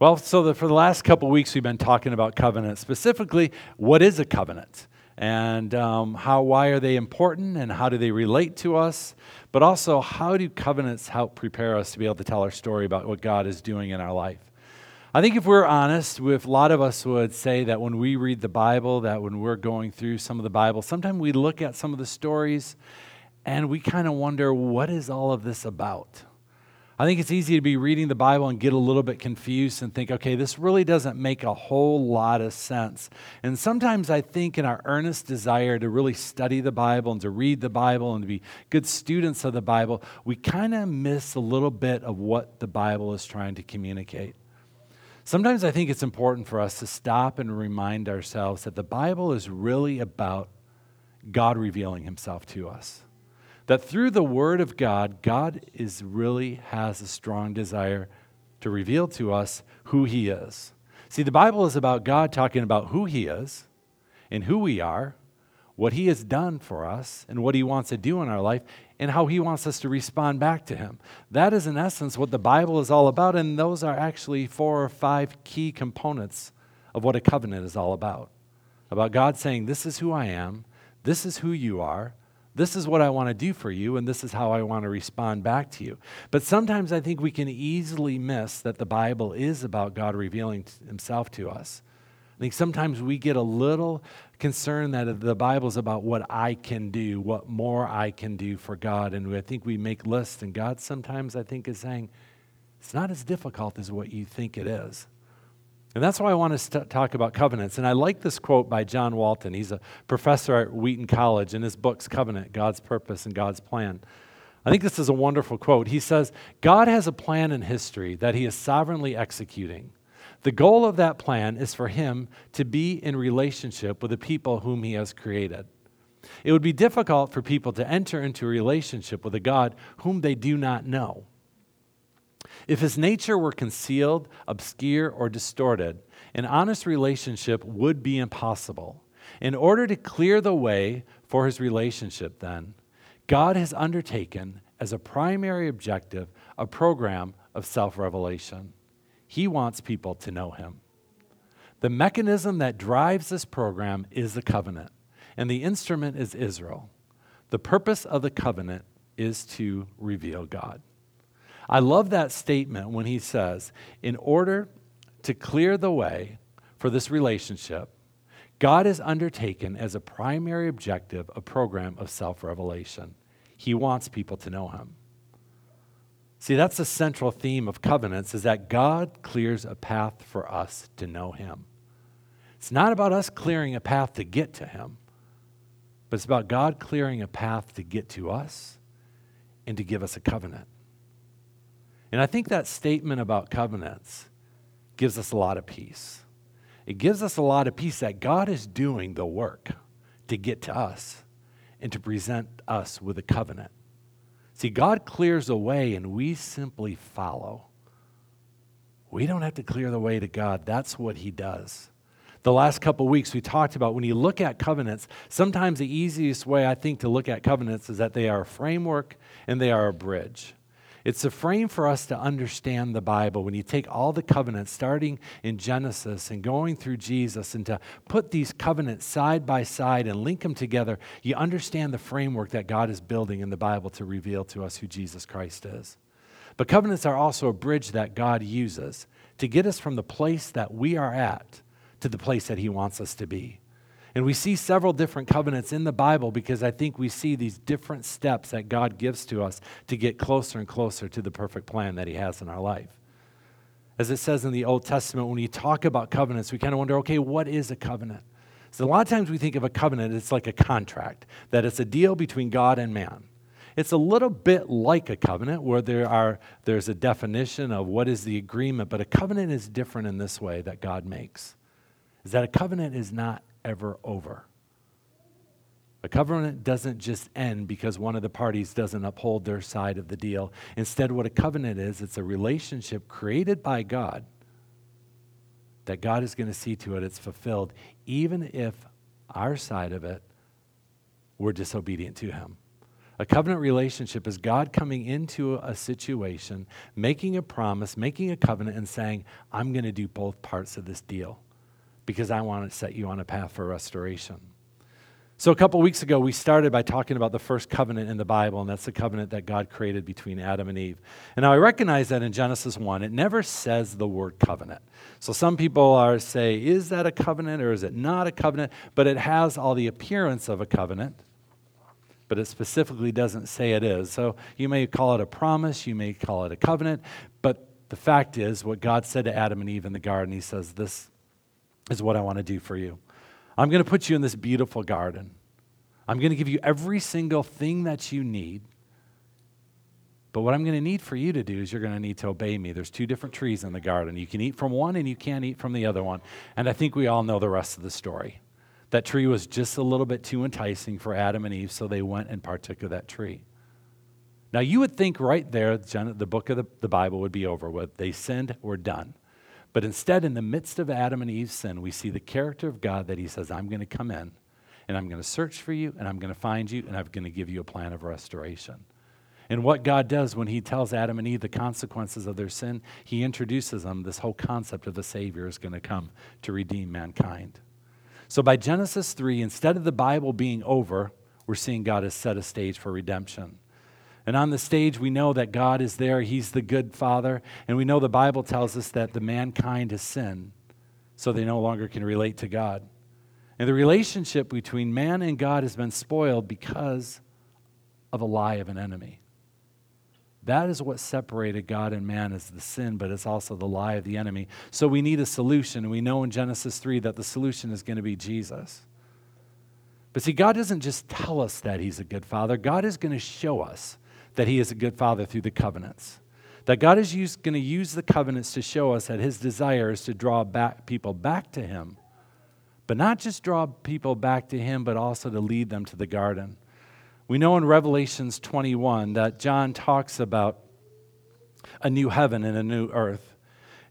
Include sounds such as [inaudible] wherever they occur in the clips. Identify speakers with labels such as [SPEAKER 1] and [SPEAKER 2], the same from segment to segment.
[SPEAKER 1] Well, so the, for the last couple weeks, we've been talking about covenants, Specifically, what is a covenant? And um, how, why are they important and how do they relate to us? But also, how do covenants help prepare us to be able to tell our story about what God is doing in our life? I think if we're honest, with a lot of us would say that when we read the Bible, that when we're going through some of the Bible, sometimes we look at some of the stories and we kind of wonder, what is all of this about? I think it's easy to be reading the Bible and get a little bit confused and think, okay, this really doesn't make a whole lot of sense. And sometimes I think in our earnest desire to really study the Bible and to read the Bible and to be good students of the Bible, we kind of miss a little bit of what the Bible is trying to communicate. Sometimes I think it's important for us to stop and remind ourselves that the Bible is really about God revealing himself to us that through the Word of God, God is really has a strong desire to reveal to us who He is. See, the Bible is about God talking about who He is and who we are, what He has done for us, and what He wants to do in our life, and how He wants us to respond back to Him. That is, in essence, what the Bible is all about, and those are actually four or five key components of what a covenant is all about. About God saying, This is who I am, this is who you are, this is what I want to do for you, and this is how I want to respond back to you. But sometimes I think we can easily miss that the Bible is about God revealing himself to us. I think sometimes we get a little concerned that the Bible is about what I can do, what more I can do for God. And I think we make lists, and God sometimes, I think, is saying, it's not as difficult as what you think it is. And that's why I want to talk about covenants. And I like this quote by John Walton. He's a professor at Wheaton College in his book's Covenant God's Purpose and God's Plan. I think this is a wonderful quote. He says, God has a plan in history that he is sovereignly executing. The goal of that plan is for him to be in relationship with the people whom he has created. It would be difficult for people to enter into a relationship with a God whom they do not know. If his nature were concealed, obscure, or distorted, an honest relationship would be impossible. In order to clear the way for his relationship, then, God has undertaken as a primary objective a program of self revelation. He wants people to know him. The mechanism that drives this program is the covenant, and the instrument is Israel. The purpose of the covenant is to reveal God. I love that statement when he says, in order to clear the way for this relationship, God has undertaken as a primary objective a program of self revelation. He wants people to know him. See, that's the central theme of covenants is that God clears a path for us to know him. It's not about us clearing a path to get to him, but it's about God clearing a path to get to us and to give us a covenant. And I think that statement about covenants gives us a lot of peace. It gives us a lot of peace that God is doing the work to get to us and to present us with a covenant. See, God clears the way and we simply follow. We don't have to clear the way to God, that's what He does. The last couple weeks we talked about when you look at covenants, sometimes the easiest way I think to look at covenants is that they are a framework and they are a bridge. It's a frame for us to understand the Bible. When you take all the covenants, starting in Genesis and going through Jesus, and to put these covenants side by side and link them together, you understand the framework that God is building in the Bible to reveal to us who Jesus Christ is. But covenants are also a bridge that God uses to get us from the place that we are at to the place that He wants us to be. And we see several different covenants in the Bible because I think we see these different steps that God gives to us to get closer and closer to the perfect plan that He has in our life. As it says in the Old Testament, when you talk about covenants, we kind of wonder okay, what is a covenant? So a lot of times we think of a covenant, it's like a contract, that it's a deal between God and man. It's a little bit like a covenant where there are, there's a definition of what is the agreement, but a covenant is different in this way that God makes. Is that a covenant is not ever over. A covenant doesn't just end because one of the parties doesn't uphold their side of the deal. Instead, what a covenant is, it's a relationship created by God that God is going to see to it it's fulfilled, even if our side of it we're disobedient to Him. A covenant relationship is God coming into a situation, making a promise, making a covenant, and saying, I'm going to do both parts of this deal because I want to set you on a path for restoration. So, a couple weeks ago, we started by talking about the first covenant in the Bible, and that's the covenant that God created between Adam and Eve. And now I recognize that in Genesis 1, it never says the word covenant. So, some people are say, is that a covenant or is it not a covenant? But it has all the appearance of a covenant but it specifically doesn't say it is. So you may call it a promise, you may call it a covenant, but the fact is, what God said to Adam and Eve in the garden, He says, This is what I want to do for you. I'm going to put you in this beautiful garden. I'm going to give you every single thing that you need. But what I'm going to need for you to do is you're going to need to obey me. There's two different trees in the garden. You can eat from one and you can't eat from the other one. And I think we all know the rest of the story. That tree was just a little bit too enticing for Adam and Eve, so they went and partook of that tree. Now, you would think right there, the book of the, Bible would be over with. They sinned, we're done. But instead, in the midst of Adam and Eve's sin, we see the character of God that He says, I'm going to come in and I'm going to search for you and I'm going to find you and I'm going to give you a plan of restoration. And what God does when He tells Adam and Eve the consequences of their sin, He introduces them this whole concept of a Savior is going to come to redeem mankind. So by Genesis 3, instead of the Bible being over, we're seeing God has set a stage for redemption. And on the stage, we know that God is there. He's the good Father. And we know the Bible tells us that the mankind has sinned, so they no longer can relate to God. And the relationship between man and God has been spoiled because of a lie of an enemy. That is what separated God and man is the sin, but it's also the lie of the enemy. So we need a solution. And we know in Genesis 3 that the solution is going to be Jesus. But see, God doesn't just tell us that He's a good Father, God is going to show us that He is a good Father through the covenants. That God is going to use the covenants to show us that His desire is to draw back people back to Him, but not just draw people back to Him, but also to lead them to the garden. We know in Revelations 21 that John talks about a new heaven and a new earth.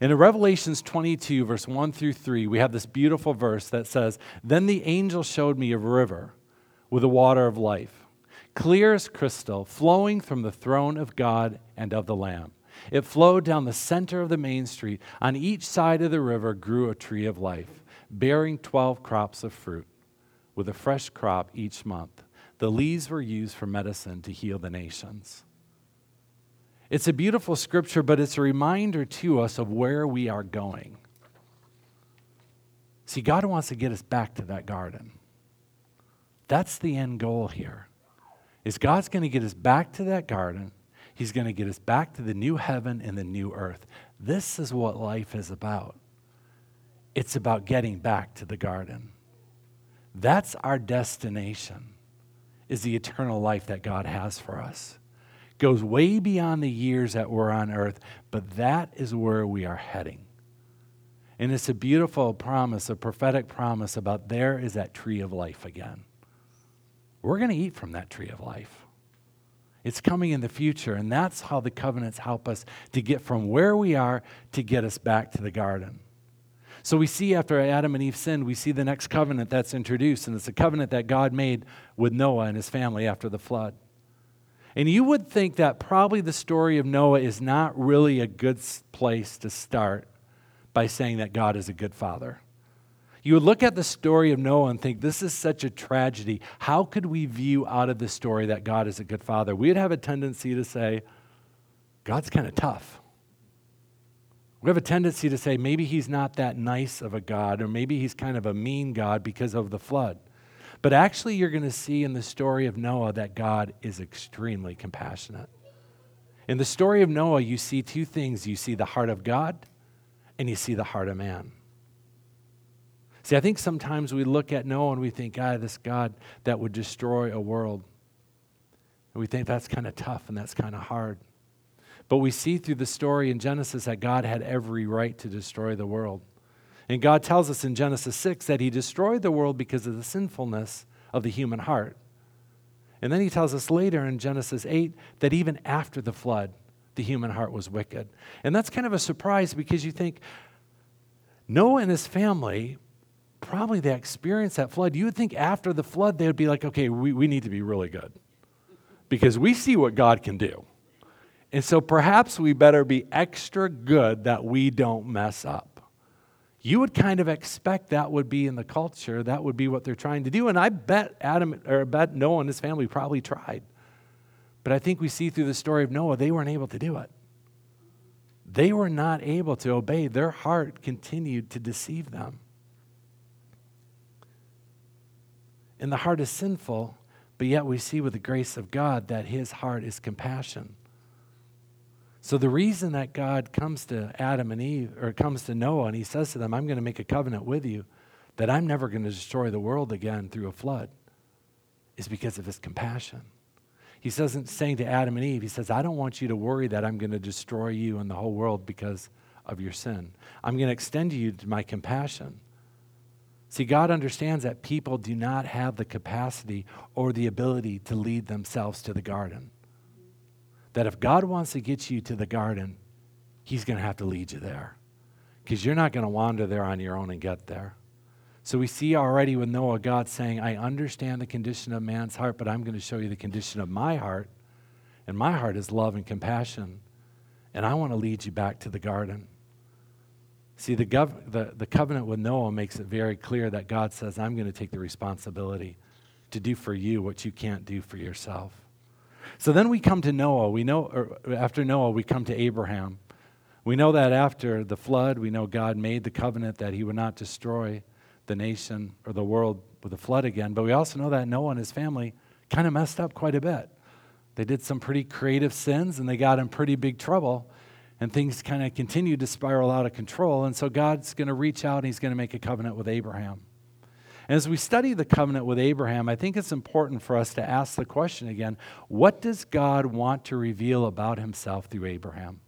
[SPEAKER 1] In Revelations 22, verse 1 through 3, we have this beautiful verse that says, Then the angel showed me a river with the water of life, clear as crystal, flowing from the throne of God and of the Lamb. It flowed down the center of the main street. On each side of the river grew a tree of life, bearing 12 crops of fruit, with a fresh crop each month. The leaves were used for medicine to heal the nations. It's a beautiful scripture, but it's a reminder to us of where we are going. See, God wants to get us back to that garden. That's the end goal here. Is God's going to get us back to that garden. He's going to get us back to the new heaven and the new earth. This is what life is about. It's about getting back to the garden. That's our destination is the eternal life that God has for us. Goes way beyond the years that we're on earth, but that is where we are heading. And it's a beautiful promise, a prophetic promise about there is that tree of life again. We're going to eat from that tree of life. It's coming in the future, and that's how the covenants help us to get from where we are to get us back to the garden. So we see after Adam and Eve sinned, we see the next covenant that's introduced, and it's a covenant that God made with Noah and his family after the flood. And you would think that probably the story of Noah is not really a good place to start by saying that God is a good father. You would look at the story of Noah and think, this is such a tragedy. How could we view out of the story that God is a good father? We'd have a tendency to say, God's kind of tough. We have a tendency to say maybe he's not that nice of a God, or maybe he's kind of a mean God because of the flood. But actually, you're going to see in the story of Noah that God is extremely compassionate. In the story of Noah, you see two things you see the heart of God, and you see the heart of man. See, I think sometimes we look at Noah and we think, ah, this God that would destroy a world. And we think that's kind of tough and that's kind of hard. But we see through the story in Genesis that God had every right to destroy the world. And God tells us in Genesis 6 that He destroyed the world because of the sinfulness of the human heart. And then He tells us later in Genesis 8 that even after the flood, the human heart was wicked. And that's kind of a surprise because you think Noah and his family probably they experienced that flood. You would think after the flood they would be like, okay, we, we need to be really good because we see what God can do. And so perhaps we better be extra good that we don't mess up. You would kind of expect that would be in the culture, that would be what they're trying to do. And I bet Adam or I bet Noah and his family probably tried. But I think we see through the story of Noah, they weren't able to do it. They were not able to obey. Their heart continued to deceive them. And the heart is sinful, but yet we see with the grace of God that his heart is compassion. So the reason that God comes to Adam and Eve, or comes to Noah, and he says to them, I'm going to make a covenant with you that I'm never going to destroy the world again through a flood, is because of his compassion. He doesn't saying to Adam and Eve, he says, I don't want you to worry that I'm going to destroy you and the whole world because of your sin. I'm going to extend to you my compassion. See, God understands that people do not have the capacity or the ability to lead themselves to the garden. That if God wants to get you to the garden, He's going to have to lead you there because you're not going to wander there on your own and get there. So we see already with Noah, God saying, I understand the condition of man's heart, but I'm going to show you the condition of my heart. And my heart is love and compassion. And I want to lead you back to the garden. See, the, gov- the, the covenant with Noah makes it very clear that God says, I'm going to take the responsibility to do for you what you can't do for yourself. So then we come to Noah. We know, after Noah, we come to Abraham. We know that after the flood, we know God made the covenant that he would not destroy the nation or the world with a flood again. But we also know that Noah and his family kind of messed up quite a bit. They did some pretty creative sins and they got in pretty big trouble and things kind of continued to spiral out of control. And so God's going to reach out and he's going to make a covenant with Abraham. And as we study the covenant with Abraham, I think it's important for us to ask the question again what does God want to reveal about himself through Abraham?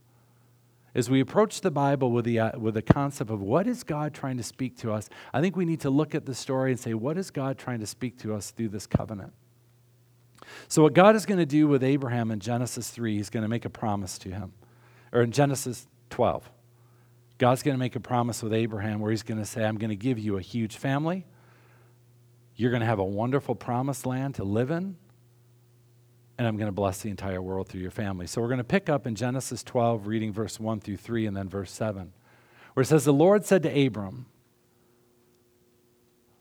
[SPEAKER 1] As we approach the Bible with the, uh, with the concept of what is God trying to speak to us, I think we need to look at the story and say, what is God trying to speak to us through this covenant? So, what God is going to do with Abraham in Genesis 3, he's going to make a promise to him or in Genesis 12. God's going to make a promise with Abraham where he's going to say, I'm going to give you a huge family. You're going to have a wonderful promised land to live in. And I'm going to bless the entire world through your family. So we're going to pick up in Genesis 12, reading verse 1 through 3, and then verse 7, where it says, The Lord said to Abram,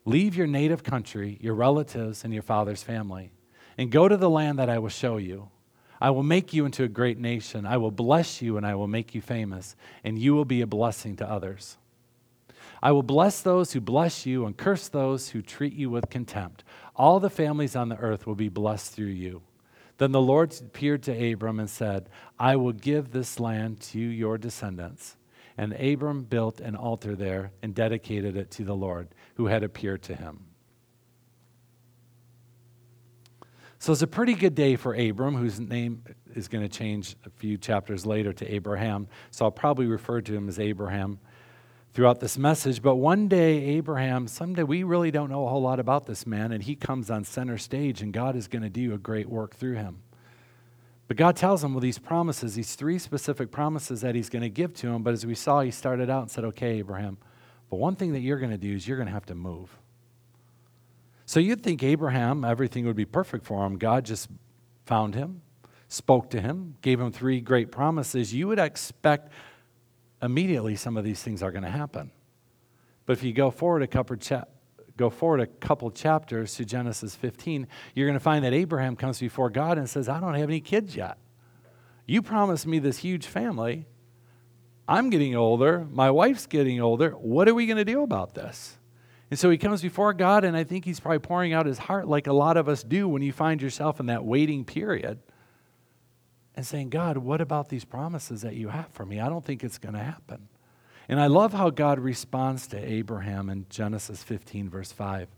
[SPEAKER 1] Leave your native country, your relatives, and your father's family, and go to the land that I will show you. I will make you into a great nation. I will bless you and I will make you famous, and you will be a blessing to others. I will bless those who bless you and curse those who treat you with contempt. All the families on the earth will be blessed through you. Then the Lord appeared to Abram and said, I will give this land to your descendants. And Abram built an altar there and dedicated it to the Lord who had appeared to him. So it's a pretty good day for Abram, whose name is going to change a few chapters later to Abraham. So I'll probably refer to him as Abraham throughout this message. But one day, Abraham, someday we really don't know a whole lot about this man, and he comes on center stage, and God is going to do a great work through him. But God tells him with these promises, these three specific promises that he's going to give to him. But as we saw, he started out and said, Okay, Abraham, but one thing that you're going to do is you're going to have to move. So you'd think Abraham, everything would be perfect for him. God just found him, spoke to him, gave him three great promises. You would expect immediately some of these things are going to happen. But if you go forward a couple go forward a couple chapters to Genesis 15, you're going to find that Abraham comes before God and says, "I don't have any kids yet. You promised me this huge family. I'm getting older. My wife's getting older. What are we going to do about this?" And so he comes before God, and I think he's probably pouring out his heart like a lot of us do when you find yourself in that waiting period and saying, God, what about these promises that you have for me? I don't think it's going to happen. And I love how God responds to Abraham in Genesis 15, verse 5.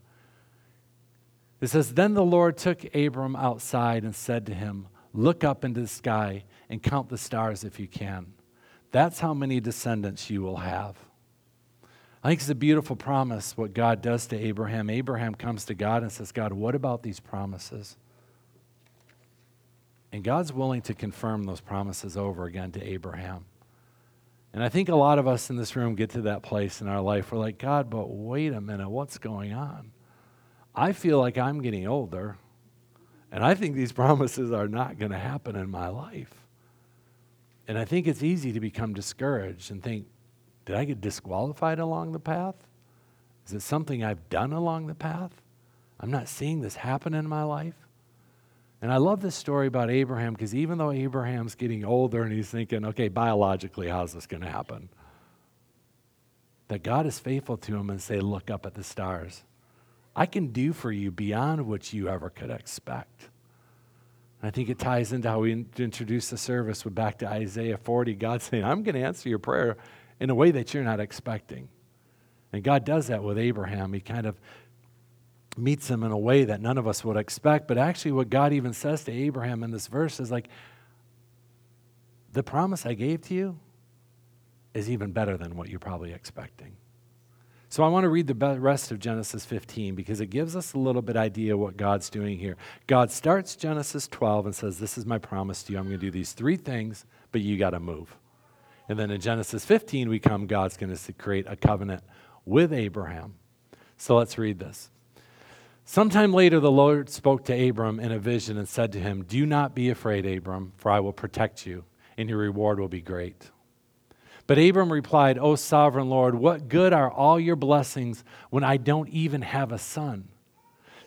[SPEAKER 1] It says, Then the Lord took Abram outside and said to him, Look up into the sky and count the stars if you can. That's how many descendants you will have. I think it's a beautiful promise what God does to Abraham. Abraham comes to God and says, God, what about these promises? And God's willing to confirm those promises over again to Abraham. And I think a lot of us in this room get to that place in our life. We're like, God, but wait a minute, what's going on? I feel like I'm getting older, And I think these [laughs] promises are not going to happen in my life. And I think it's easy to become discouraged and think, did I get disqualified along the path? Is it something I've done along the path? I'm not seeing this happen in my life. And I love this story about Abraham because even though Abraham's getting older and he's thinking, okay, biologically, how's this going to happen? That God is faithful to him and say, look up at the stars. I can do for you beyond what you ever could expect. And I think it ties into how we introduce the service with back to Isaiah 40. God saying, I'm going to answer your prayer in a way that you're not expecting. And God does that with Abraham. He kind of meets him in a way that none of us would expect. But actually, what God even says to Abraham in this verse is like, the promise I gave to you is even better than what you're probably expecting. So I want to read the rest of Genesis 15 because it gives us a little bit idea what God's doing here. God starts Genesis 12 and says, "This is my promise to you. I'm going to do these three things, but you got to move." And then in Genesis 15 we come God's going to create a covenant with Abraham. So let's read this. Sometime later, the Lord spoke to Abram in a vision and said to him, Do not be afraid, Abram, for I will protect you, and your reward will be great. But Abram replied, O sovereign Lord, what good are all your blessings when I don't even have a son?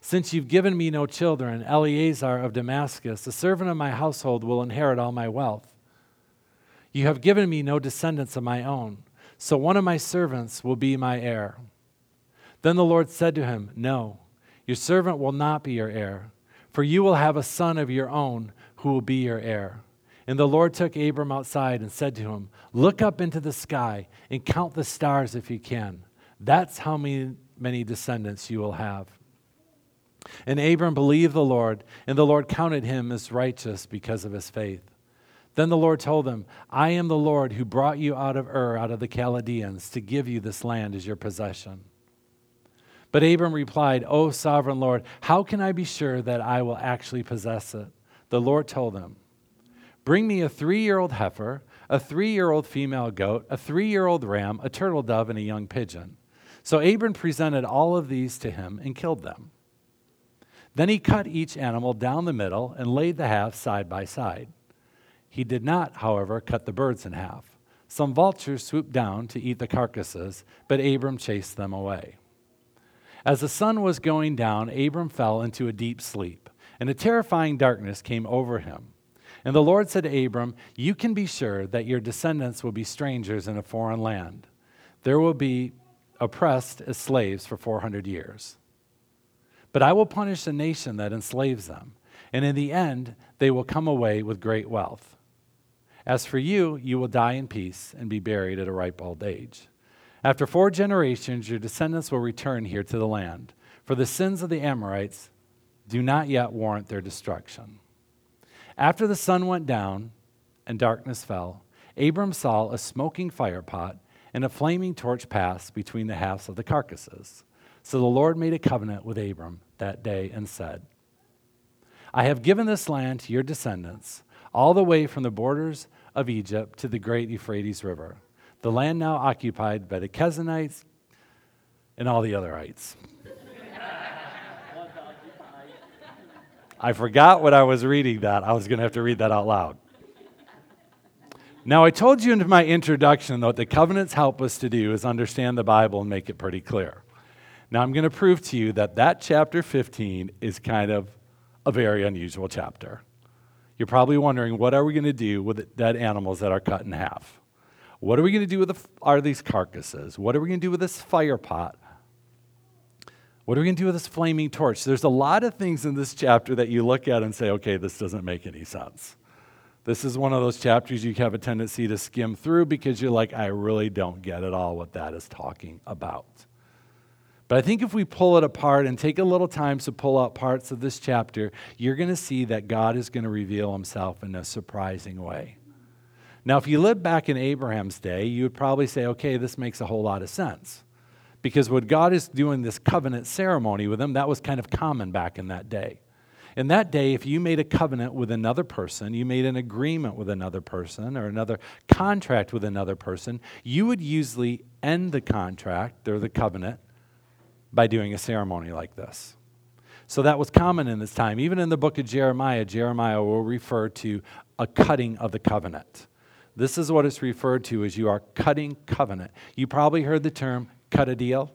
[SPEAKER 1] Since you've given me no children, Eliezer of Damascus, a servant of my household, will inherit all my wealth. You have given me no descendants of my own, so one of my servants will be my heir. Then the Lord said to him, No, your servant will not be your heir, for you will have a son of your own who will be your heir. And the Lord took Abram outside and said to him, Look up into the sky and count the stars if you can. That's how many, many descendants you will have. And Abram believed the Lord, and the Lord counted him as righteous because of his faith. Then the Lord told them, I am the Lord who brought you out of Ur, out of the Chaldeans, to give you this land as your possession. But Abram replied, O sovereign Lord, how can I be sure that I will actually possess it? The Lord told him, Bring me a three year old heifer, a three year old female goat, a three year old ram, a turtle dove, and a young pigeon. So Abram presented all of these to him and killed them. Then he cut each animal down the middle and laid the halves side by side. He did not, however, cut the birds in half. Some vultures swooped down to eat the carcasses, but Abram chased them away. As the sun was going down, Abram fell into a deep sleep, and a terrifying darkness came over him. And the Lord said to Abram, You can be sure that your descendants will be strangers in a foreign land. There will be oppressed as slaves for 400 years. But I will punish the nation that enslaves them, and in the end, they will come away with great wealth. As for you, you will die in peace and be buried at a ripe old age. After four generations, your descendants will return here to the land, for the sins of the Amorites do not yet warrant their destruction. After the sun went down and darkness fell, Abram saw a smoking firepot and a flaming torch pass between the halves of the carcasses. So the Lord made a covenant with Abram that day and said, I have given this land to your descendants, all the way from the borders of Egypt to the great Euphrates River, the land now occupied by the Kenizites and all the otherites. I forgot what I was reading that. I was going to have to read that out loud. Now, I told you in my introduction that the covenants help us to do is understand the Bible and make it pretty clear. Now, I'm going to prove to you that that chapter 15 is kind of a very unusual chapter. You're probably wondering, what are we going to do with dead animals that are cut in half? What are we going to do with the, are these carcasses? What are we going to do with this fire pot? What are we going to do with this flaming torch? There's a lot of things in this chapter that you look at and say, okay, this doesn't make any sense. This is one of those chapters you have a tendency to skim through because you're like, I really don't get at all what that is talking about. But I think if we pull it apart and take a little time to pull out parts of this chapter, you're going to see that God is going to reveal himself in a surprising way. Now, if you lived back in Abraham's day, you would probably say, okay, this makes a whole lot of sense. Because what God is doing this covenant ceremony with them, that was kind of common back in that day. In that day, if you made a covenant with another person, you made an agreement with another person or another contract with another person, you would usually end the contract or the covenant by doing a ceremony like this. So that was common in this time. Even in the book of Jeremiah, Jeremiah will refer to a cutting of the covenant. This is what it's referred to as you are cutting covenant. You probably heard the term cut a deal.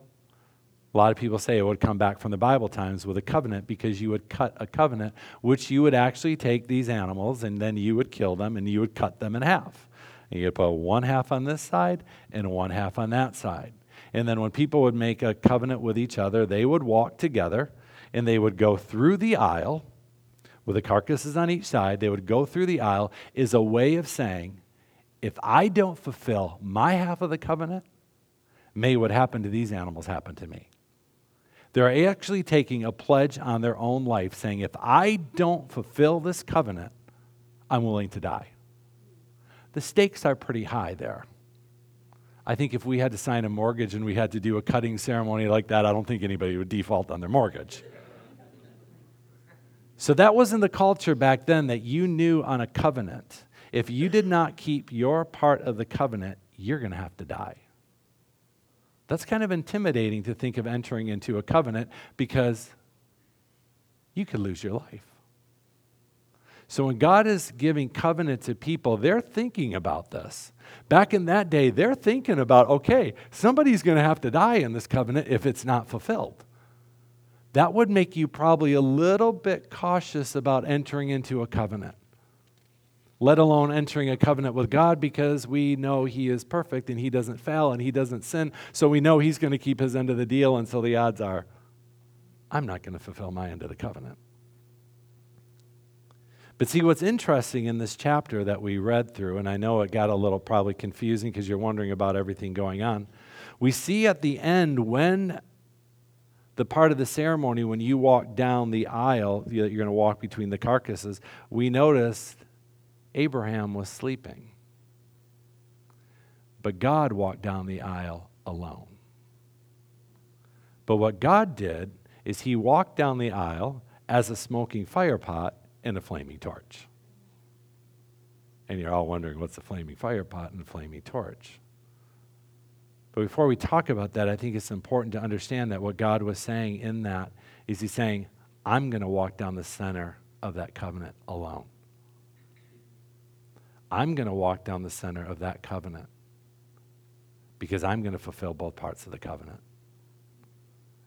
[SPEAKER 1] A lot of people say it would come back from the Bible times with a covenant because you would cut a covenant, which you would actually take these animals and then you would kill them and you would cut them in half. And you'd put one half on this side and one half on that side. And then when people would make a covenant with each other, they would walk together and they would go through the aisle with the carcasses on each side. They would go through the aisle, is a way of saying, if I don't fulfill my half of the covenant, may what happened to these animals happen to me. They're actually taking a pledge on their own life, saying, if I don't fulfill this covenant, I'm willing to die. The stakes are pretty high there. I think if we had to sign a mortgage and we had to do a cutting ceremony like that, I don't think anybody would default on their mortgage. So that wasn't the culture back then that you knew on a covenant. If you did not keep your part of the covenant, you're going to have to die. That's kind of intimidating to think of entering into a covenant because you could lose your life. So when God is giving covenant to people, they're thinking about this. Back in that day, they're thinking about okay, somebody's going to have to die in this covenant if it's not fulfilled. That would make you probably a little bit cautious about entering into a covenant, let alone entering a covenant with God because we know He is perfect and He doesn't fail and He doesn't sin. So we know He's going to keep His end of the deal. And so the odds are, I'm not going to fulfill my end of the covenant. But see, what's interesting in this chapter that we read through, and I know it got a little probably confusing because you're wondering about everything going on. We see at the end when the part of the ceremony, when you walk down the aisle, that you're going to walk between the carcasses, we noticed Abraham was sleeping. But God walked down the aisle alone. But what God did is he walked down the aisle as a smoking fire pot and a flaming torch. And you're all wondering what's a flaming fire pot and a flaming torch? But before we talk about that, I think it's important to understand that what God was saying in that is He's saying, I'm going to walk down the center of that covenant alone. I'm going to walk down the center of that covenant because I'm going to fulfill both parts of the covenant.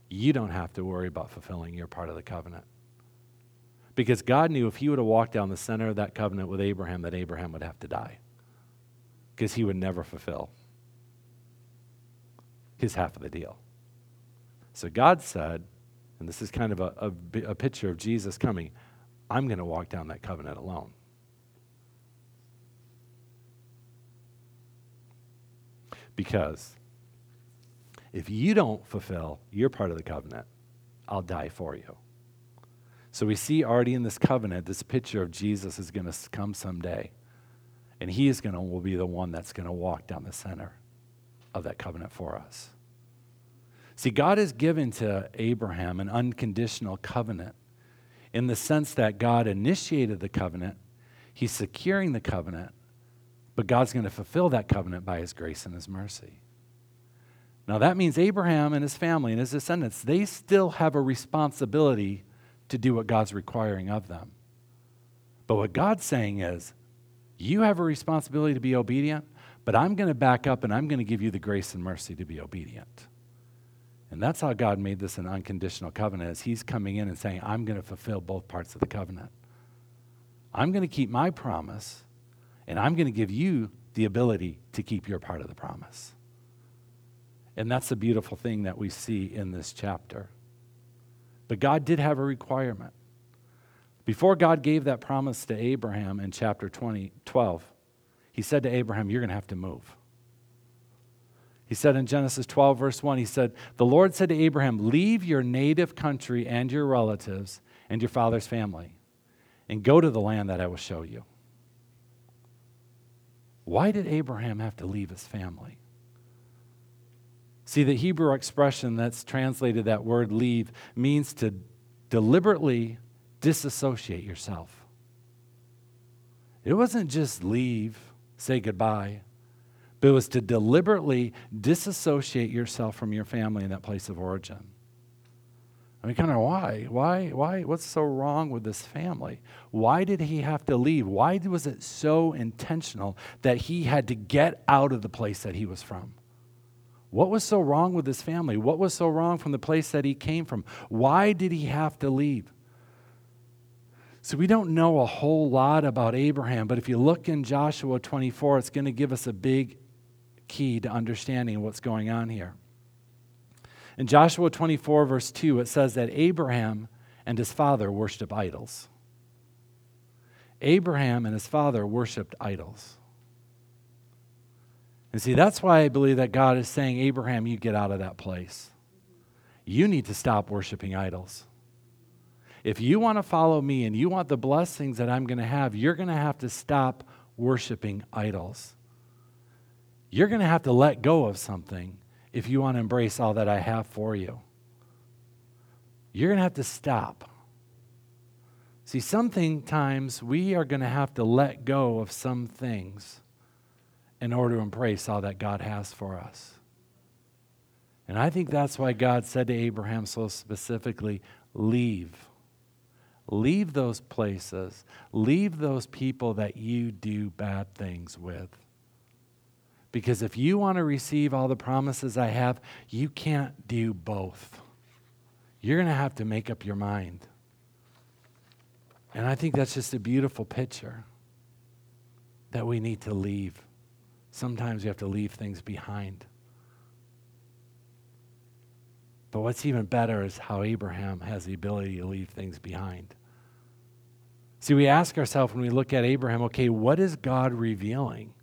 [SPEAKER 1] You don't have to worry about fulfilling your part of the covenant. Because God knew if he would have walked down the center of that covenant with Abraham, that Abraham would have to die. Because he would never fulfill his half of the deal. So God said, and this is kind of a, a, a picture of Jesus coming, I'm going to walk down that covenant alone. Because if you don't fulfill your part of the covenant, I'll die for you. So we see already in this covenant this picture of Jesus is going to come someday. And he is going to will be the one that's going to walk down the center of that covenant for us. See, God has given to Abraham an unconditional covenant in the sense that God initiated the covenant, he's securing the covenant, but God's going to fulfill that covenant by his grace and his mercy. Now that means Abraham and his family and his descendants, they still have a responsibility to do what God's requiring of them. But what God's saying is, you have a responsibility to be obedient, but I'm going to back up and I'm going to give you the grace and mercy to be obedient. And that's how God made this an unconditional covenant, is He's coming in and saying, I'm going to fulfill both parts of the covenant. I'm going to keep my promise, and I'm going to give you the ability to keep your part of the promise. And that's the beautiful thing that we see in this chapter. But God did have a requirement. Before God gave that promise to Abraham in chapter 20, 12, he said to Abraham, You're going to have to move. He said in Genesis 12, verse 1, He said, The Lord said to Abraham, Leave your native country and your relatives and your father's family and go to the land that I will show you. Why did Abraham have to leave his family? See, the Hebrew expression that's translated that word leave means to deliberately disassociate yourself. It wasn't just leave, say goodbye, but it was to deliberately disassociate yourself from your family in that place of origin. I mean, kind of why? Why? Why? What's so wrong with this family? Why did he have to leave? Why was it so intentional that he had to get out of the place that he was from? What was so wrong with his family? What was so wrong from the place that he came from? Why did he have to leave? So we don't know a whole lot about Abraham, but if you look in Joshua 24, it's going to give us a big key to understanding what's going on here. In Joshua 24, verse 2, it says that Abraham and his father worshiped idols. Abraham and his father worshiped idols. And see, that's why I believe that God is saying, Abraham, you get out of that place. You need to stop worshiping idols. If you want to follow me and you want the blessings that I'm going to have, you're going to have to stop worshiping idols. You're going to have to let go of something if you want to embrace all that I have for you. You're going to have to stop. See, sometimes we are going to have to let go of some things in order to embrace all that God has for us. And I think that's why God said to Abraham so specifically leave. Leave those places. Leave those people that you do bad things with. Because if you want to receive all the promises I have, you can't do both. You're going to have to make up your mind. And I think that's just a beautiful picture that we need to leave. Sometimes we have to leave things behind. But what's even better is how Abraham has the ability to leave things behind. See, we ask ourselves when we look at Abraham, okay, what is God revealing?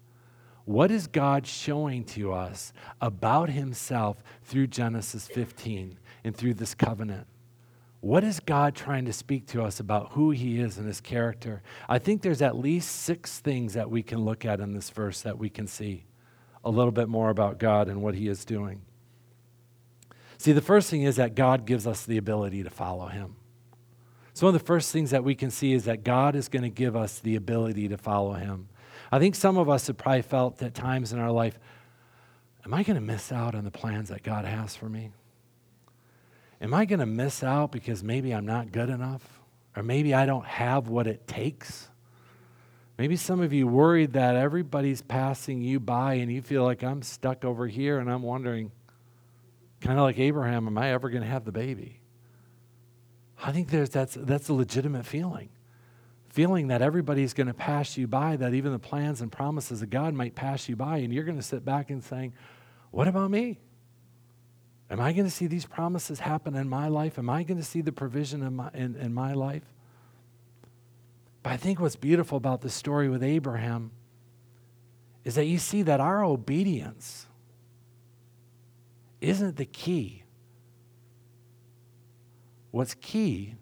[SPEAKER 1] What is God showing to us about himself through Genesis 15 and through this covenant? What is God trying to speak to us about who he is and his character? I think there's at least six things that we can look at in this verse that we can see a little bit more about God and what he is doing. See, the first thing is that God gives us the ability to follow him. So, one of the first things that we can see is that God is going to give us the ability to follow him. I think some of us have probably felt at times in our life, am I going to miss out on the plans that God has for me? Am I going to miss out because maybe I'm not good enough? Or maybe I don't have what it takes? Maybe some of you worried that everybody's passing you by and you feel like I'm stuck over here and I'm wondering, kind of like Abraham, am I ever going to have the baby? I think there's, that's, that's a legitimate feeling feeling that everybody's going to pass you by, that even the plans and promises of God might pass you by, and you're going to sit back and saying, What about me? Am I going to see these promises happen in my life? Am I going to see the provision in my, in, in my life? But I think what's beautiful about the story with Abraham is that you see that our obedience isn't the key. What's key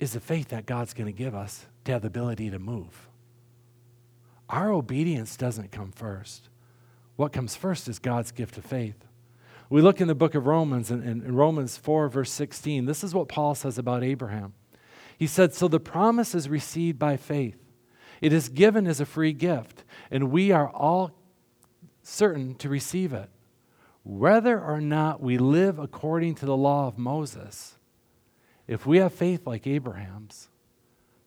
[SPEAKER 1] is the faith that God's going to give us to have the ability to move. Our obedience doesn't come first. What comes first is God's gift of faith. We look in the book of Romans, and in, Romans 4, verse 16, this is what Paul says about Abraham. He said, So the promise is received by faith. It is given as a free gift, and we are all certain to receive it. Whether or not we live according to the law of Moses, if we have faith like Abraham's,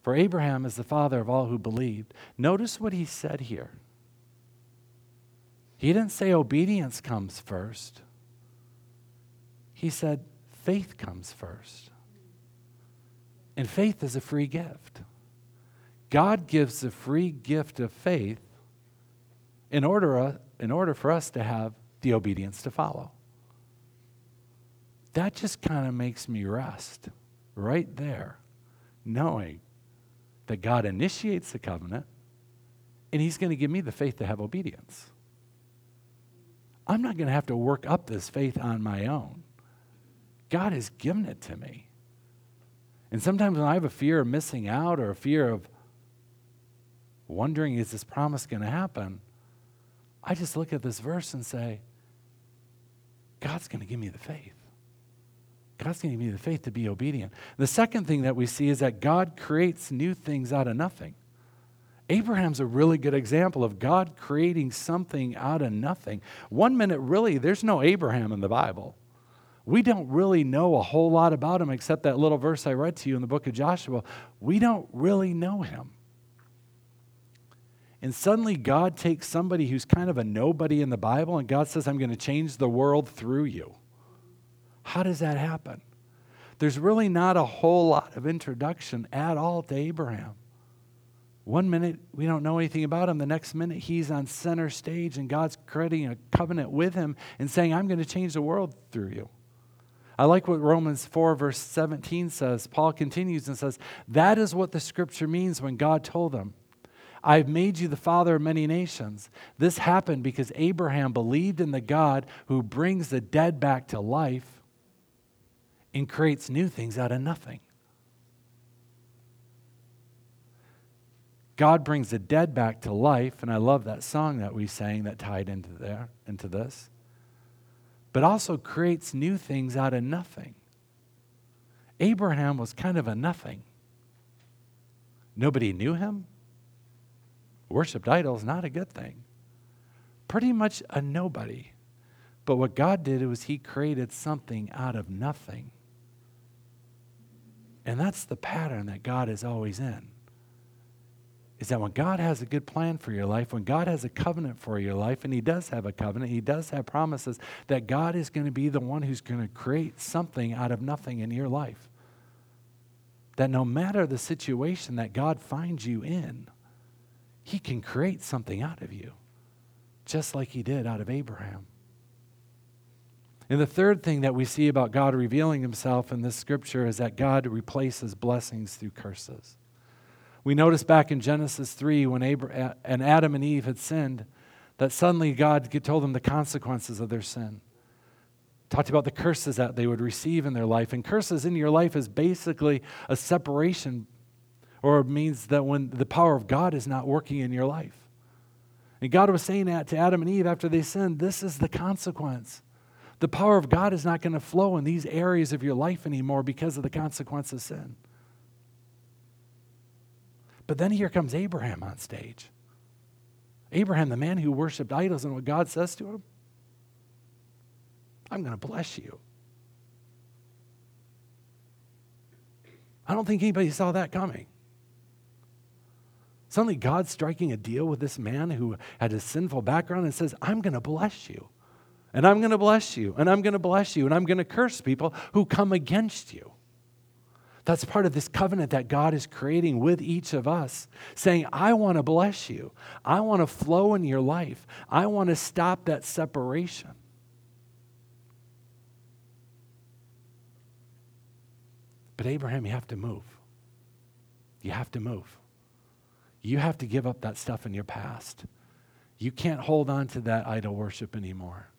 [SPEAKER 1] for Abraham is the father of all who believed, notice what he said here. He didn't say obedience comes first, he said faith comes first. And faith is a free gift. God gives the free gift of faith in order, uh, in order for us to have the obedience to follow. That just kind of makes me rest right there, knowing that God initiates the covenant and He's going to give me the faith to have obedience. I'm not going to have to work up this faith on my own. God has given it to me. And sometimes when I have a fear of missing out or a fear of wondering, is this promise going to happen? I just look at this verse and say, God's going to give me the faith. God's going to give me the faith to be obedient. The second thing that we see is that God creates new things out of nothing. Abraham's a really good example of God creating something out of nothing. One minute, really, there's no Abraham in the Bible. We don't really know a whole lot about him except that little verse I read to you in the book of Joshua. We don't really know him. And suddenly, God takes somebody who's kind of a nobody in the Bible, and God says, I'm going to change the world through you. How does that happen? There's really not a whole lot of introduction at all to Abraham. One minute we don't know anything about him, the next minute he's on center stage and God's creating a covenant with him and saying, I'm going to change the world through you. I like what Romans 4, verse 17 says. Paul continues and says, That is what the scripture means when God told him, I've made you the father of many nations. This happened because Abraham believed in the God who brings the dead back to life and creates new things out of nothing. God brings the dead back to life, and I love that song that we sang that tied into there, into this. But also creates new things out of nothing. Abraham was kind of a nothing. Nobody knew him. Worshipped idols, not a good thing. Pretty much a nobody. But what God did was He created something out of nothing. And that's the pattern that God is always in is that when God has a good plan for your life, when God has a covenant for your life, and He does have a covenant, He does have promises, that God is going to be the one who's going to create something out of nothing in your life. That no matter the situation that God finds you in, He can create something out of you, just like He did out of Abraham. And the third thing that we see about God revealing Himself in this scripture is that God replaces blessings through curses. We notice back in Genesis 3 when Abraham, and Adam and Eve had sinned that suddenly God told them the consequences of their sin. Talked about the curses that they would receive in their life. And curses in your life is basically a separation, or means that when the power of God is not working in your life. And God was saying that to Adam and Eve after they sinned this is the consequence. The power of God is not going to flow in these areas of your life anymore because of the consequence of sin. But then here comes Abraham on stage. Abraham, the man who worshiped idols, and what God says to him I'm going to bless you. I don't think anybody saw that coming. Suddenly, God's striking a deal with this man who had a sinful background and says, I'm going to bless you. And I'm going to bless you. And I'm going to bless you. And I'm going to curse people who come against you. That's part of this covenant that God is creating with each of us, saying, I want to bless you. I want to flow in your life. I want to stop that separation. But, Abraham, you have to move. You have to move. You have to give up that stuff in your past. You can't hold on to that idol worship anymore.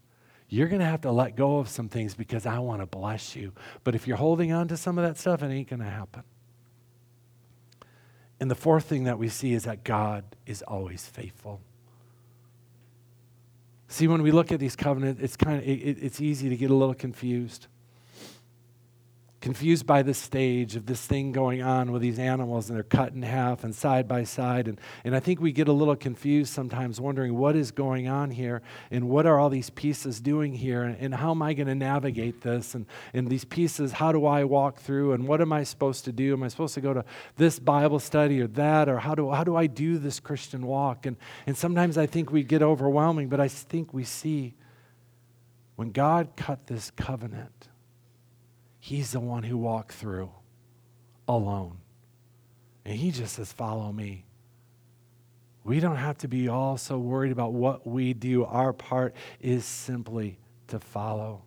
[SPEAKER 1] You're going to have to let go of some things because I want to bless you. But if you're holding on to some of that stuff, it ain't going to happen. And the fourth thing that we see is that God is always faithful. See, when we look at these covenants, it's kind of it, it's easy to get a little confused confused by the stage of this thing going on with these animals and they're cut in half and side by side. And, and I think we get a little confused sometimes wondering what is going on here and what are all these pieces doing here and, and how am I going to navigate this and, and these pieces, how do I walk through and what am I supposed to do? Am I supposed to go to this Bible study or that or how do, how do I do this Christian walk? And, and sometimes I think we get overwhelming, but I think we see when God cut this covenant He's the one who walked through alone. And he just says, Follow me. We don't have to be all so worried about what we do. Our part is simply to follow.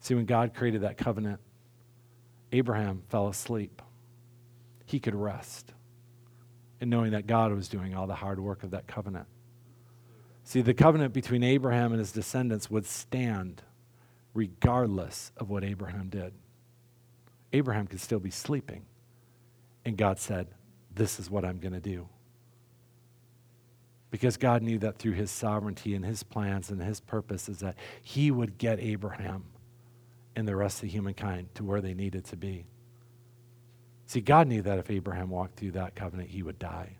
[SPEAKER 1] See, when God created that covenant, Abraham fell asleep. He could rest and knowing that God was doing all the hard work of that covenant. See, the covenant between Abraham and his descendants would stand regardless of what Abraham did. Abraham could still be sleeping, and God said, This is what I'm going to do. Because God knew that through his sovereignty and his plans and his purposes that he would get Abraham and the rest of humankind to where they needed to be. See, God knew that if Abraham walked through that covenant, he would die.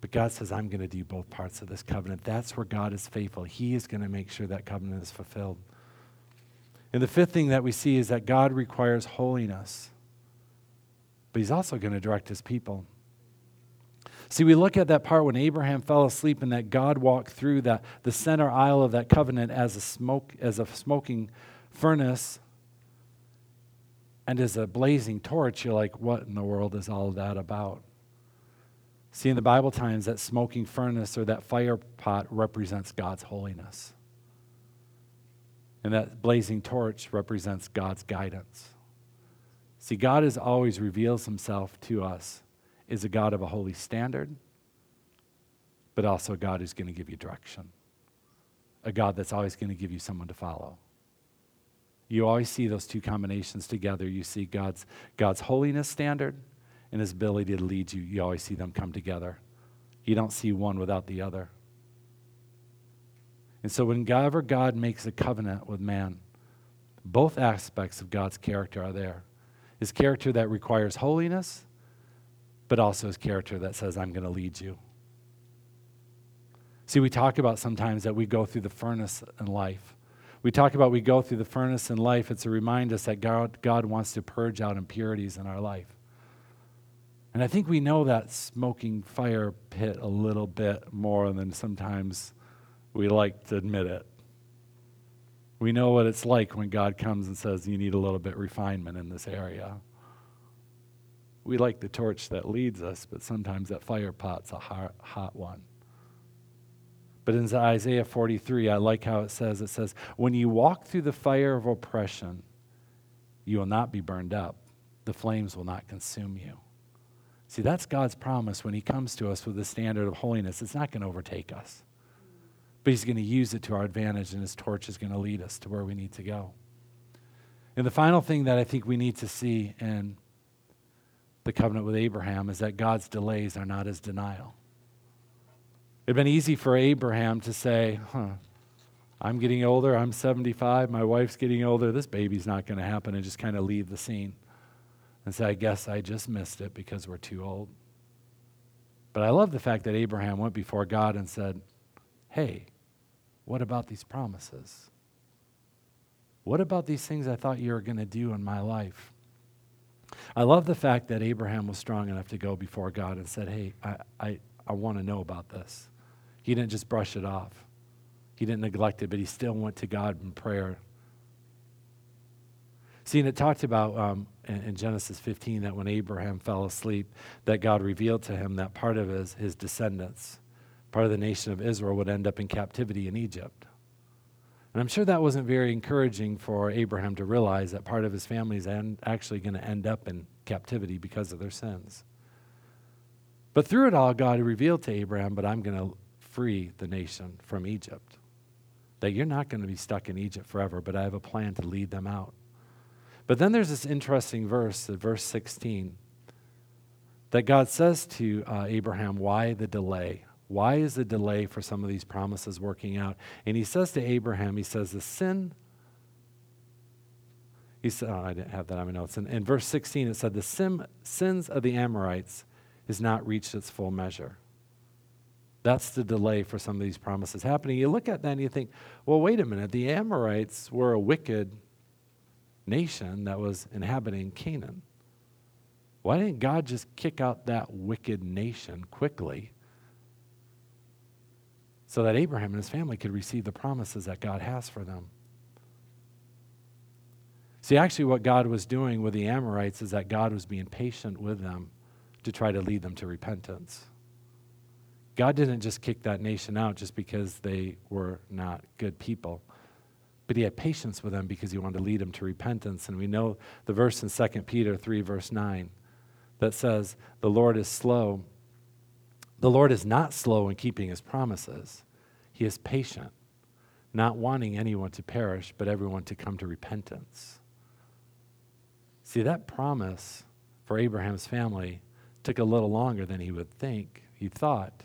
[SPEAKER 1] But God says, I'm going to do both parts of this covenant. That's where God is faithful. He is going to make sure that covenant is fulfilled. And the fifth thing that we see is that God requires holiness, but He's also going to direct His people. See, we look at that part when Abraham fell asleep and that God walked through that, the center aisle of that covenant as a, smoke, as a smoking furnace and as a blazing torch. You're like, what in the world is all that about? See, in the Bible times, that smoking furnace or that fire pot represents God's holiness. And that blazing torch represents God's guidance. See, God has always reveals himself to us as a God of a holy standard, but also a God who's going to give you direction. A God that's always going to give you someone to follow. You always see those two combinations together. You see God's, God's holiness standard and his ability to lead you. You always see them come together. You don't see one without the other. And so, whenever God makes a covenant with man, both aspects of God's character are there. His character that requires holiness, but also his character that says, I'm going to lead you. See, we talk about sometimes that we go through the furnace in life. We talk about we go through the furnace in life. It's to remind us that God, God wants to purge out impurities in our life. And I think we know that smoking fire pit a little bit more than sometimes we like to admit it. We know what it's like when God comes and says, You need a little bit refinement in this area. We like the torch that leads us, but sometimes that fire pot's a hot, hot one. But in Isaiah 43, I like how it says, it says, When you walk through the fire of oppression, you will not be burned up. The flames will not consume you. See, that's God's promise when He comes to us with the standard of holiness. It's not going to overtake us but He's going to use it to our advantage, and His torch is going to lead us to where we need to go. And the final thing that I think we need to see in the covenant with Abraham is that God's delays are not His denial. It'd been easy for Abraham to say, huh, I'm getting older, I'm 75, my wife's getting older, this baby's not going to happen, and just kind of leave the scene and say, I guess I just missed it because we're too old. But I love the fact that Abraham went before God and said, Hey, what about these promises? What about these things I thought you were going to do in my life? I love the fact that Abraham was strong enough to go before God and said, Hey, I, I, I want to know about this. He didn't just brush it off, he didn't neglect it, but he still went to God in prayer. See, and it talked about um, in, in, Genesis 15 that when Abraham fell asleep, that God revealed to him that part of his, his descendants part of the nation of Israel would end up in captivity in Egypt. And I'm sure that wasn't very encouraging for Abraham to realize that part of his family is actually going to end up in captivity because of their sins. But through it all, God revealed to Abraham, but I'm going to free the nation from Egypt. That you're not going to be stuck in Egypt forever, but I have a plan to lead them out. But then there's this interesting verse, verse 16, that God says to uh, Abraham, Why the delay? Why is the delay for some of these promises working out? And he says to Abraham, he says, the sin. He said, oh, I didn't have that on my notes. In, in verse 16, it said, the sin, sins of the Amorites has not reached its full measure. That's the delay for some of these promises happening. You look at that and you think, well, wait a minute. The Amorites were a wicked nation that was inhabiting Canaan. Why didn't God just kick out that wicked nation quickly? so that Abraham and his family could receive the promises that God has for them. See, actually, what God was doing with the Amorites is that God was being patient with them to try to lead them to repentance. God didn't just kick that nation out just because they were not good people, but He had patience with them because He wanted to lead them to repentance. And we know the verse in 2 Peter 3, verse 9, that says, The Lord is slow the Lord is not slow in keeping his promises, he is patient, not wanting anyone to perish, but everyone to come to repentance. See, that promise for Abraham's family took a little longer than he would think, he thought,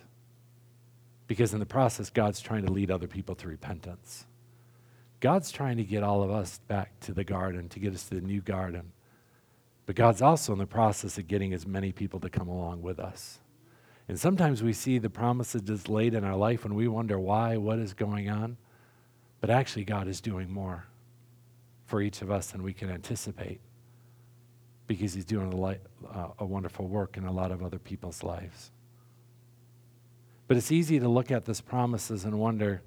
[SPEAKER 1] because in the process, God's trying to lead other people to repentance. God's trying to get all of us back to the garden, to get us to the new garden, But God's also in the process of getting as many people to come along with us. And sometimes we see the promises delayed in our life and we wonder why, what is going on. But actually, God is doing more for each of us than we can anticipate because He's doing a, light, uh, a wonderful work in a lot of other people's lives. But it's easy to look at these promises and wonder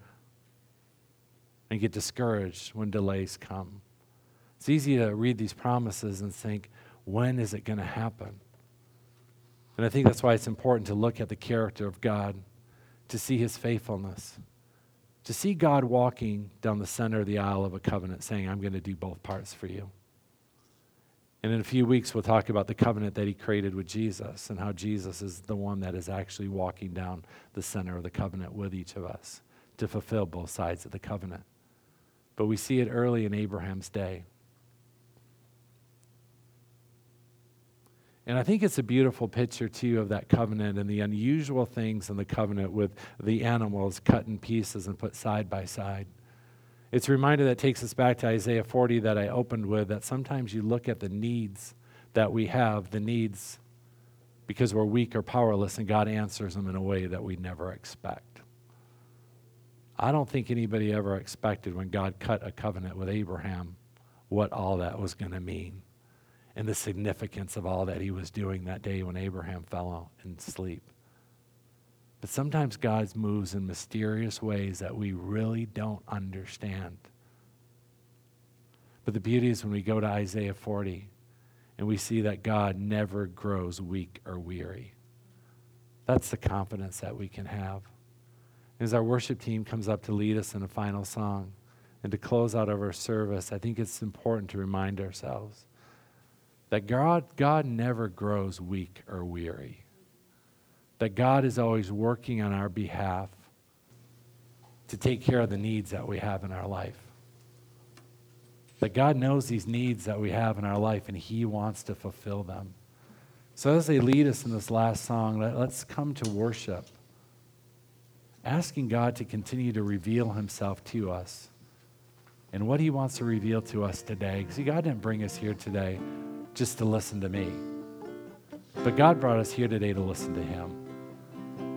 [SPEAKER 1] and get discouraged when delays come. It's easy to read these promises and think, when is it going to happen? And I think that's why it's important to look at the character of God, to see his faithfulness, to see God walking down the center of the aisle of a covenant saying, I'm going to do both parts for you. And in a few weeks, we'll talk about the covenant that he created with Jesus and how Jesus is the one that is actually walking down the center of the covenant with each of us to fulfill both sides of the covenant. But we see it early in Abraham's day. And I think it's a beautiful picture, too, of that covenant and the unusual things in the covenant with the animals cut in pieces and put side by side. It's a reminder that takes us back to Isaiah 40 that I opened with that sometimes you look at the needs that we have, the needs because we're weak or powerless, and God answers them in a way that we never expect. I don't think anybody ever expected when God cut a covenant with Abraham what all that was going to mean and the significance of all that he was doing that day when Abraham fell in sleep. But sometimes God moves in mysterious ways that we really don't understand. But the beauty is when we go to Isaiah 40 and we see that God never grows weak or weary. That's the confidence that we can have. As our worship team comes up to lead us in a final song and to close out of our service, I think it's important to remind ourselves that God, God never grows weak or weary. That God is always working on our behalf to take care of the needs that we have in our life. That God knows these needs that we have in our life and He wants to fulfill them. So, as they lead us in this last song, let, us come to worship, asking God to continue to reveal Himself to us and what He wants to reveal to us today. See, God didn't bring us here today just to listen to me. But God brought us here today to listen to Him.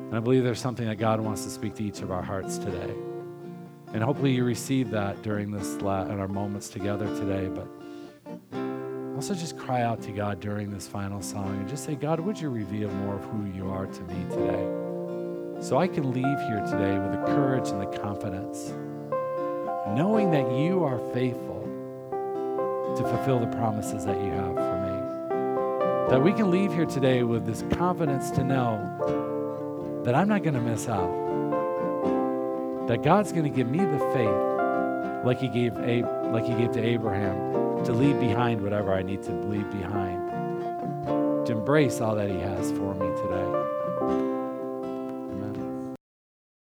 [SPEAKER 1] And I believe there's something that God wants to speak to each of our hearts today. And hopefully you receive that during this la- in our moments together today. But also just cry out to God during this final song and just say, God, would you reveal more of who you are to me today? So I can leave here today with the courage and the confidence, knowing that you are faithful to fulfill the promises that you have for me. That we can leave here today with this confidence to know that I'm not going to miss out. That God's going to give me the faith like he gave like he gave to Abraham to leave behind whatever I need to leave behind. To embrace all that he has for me today.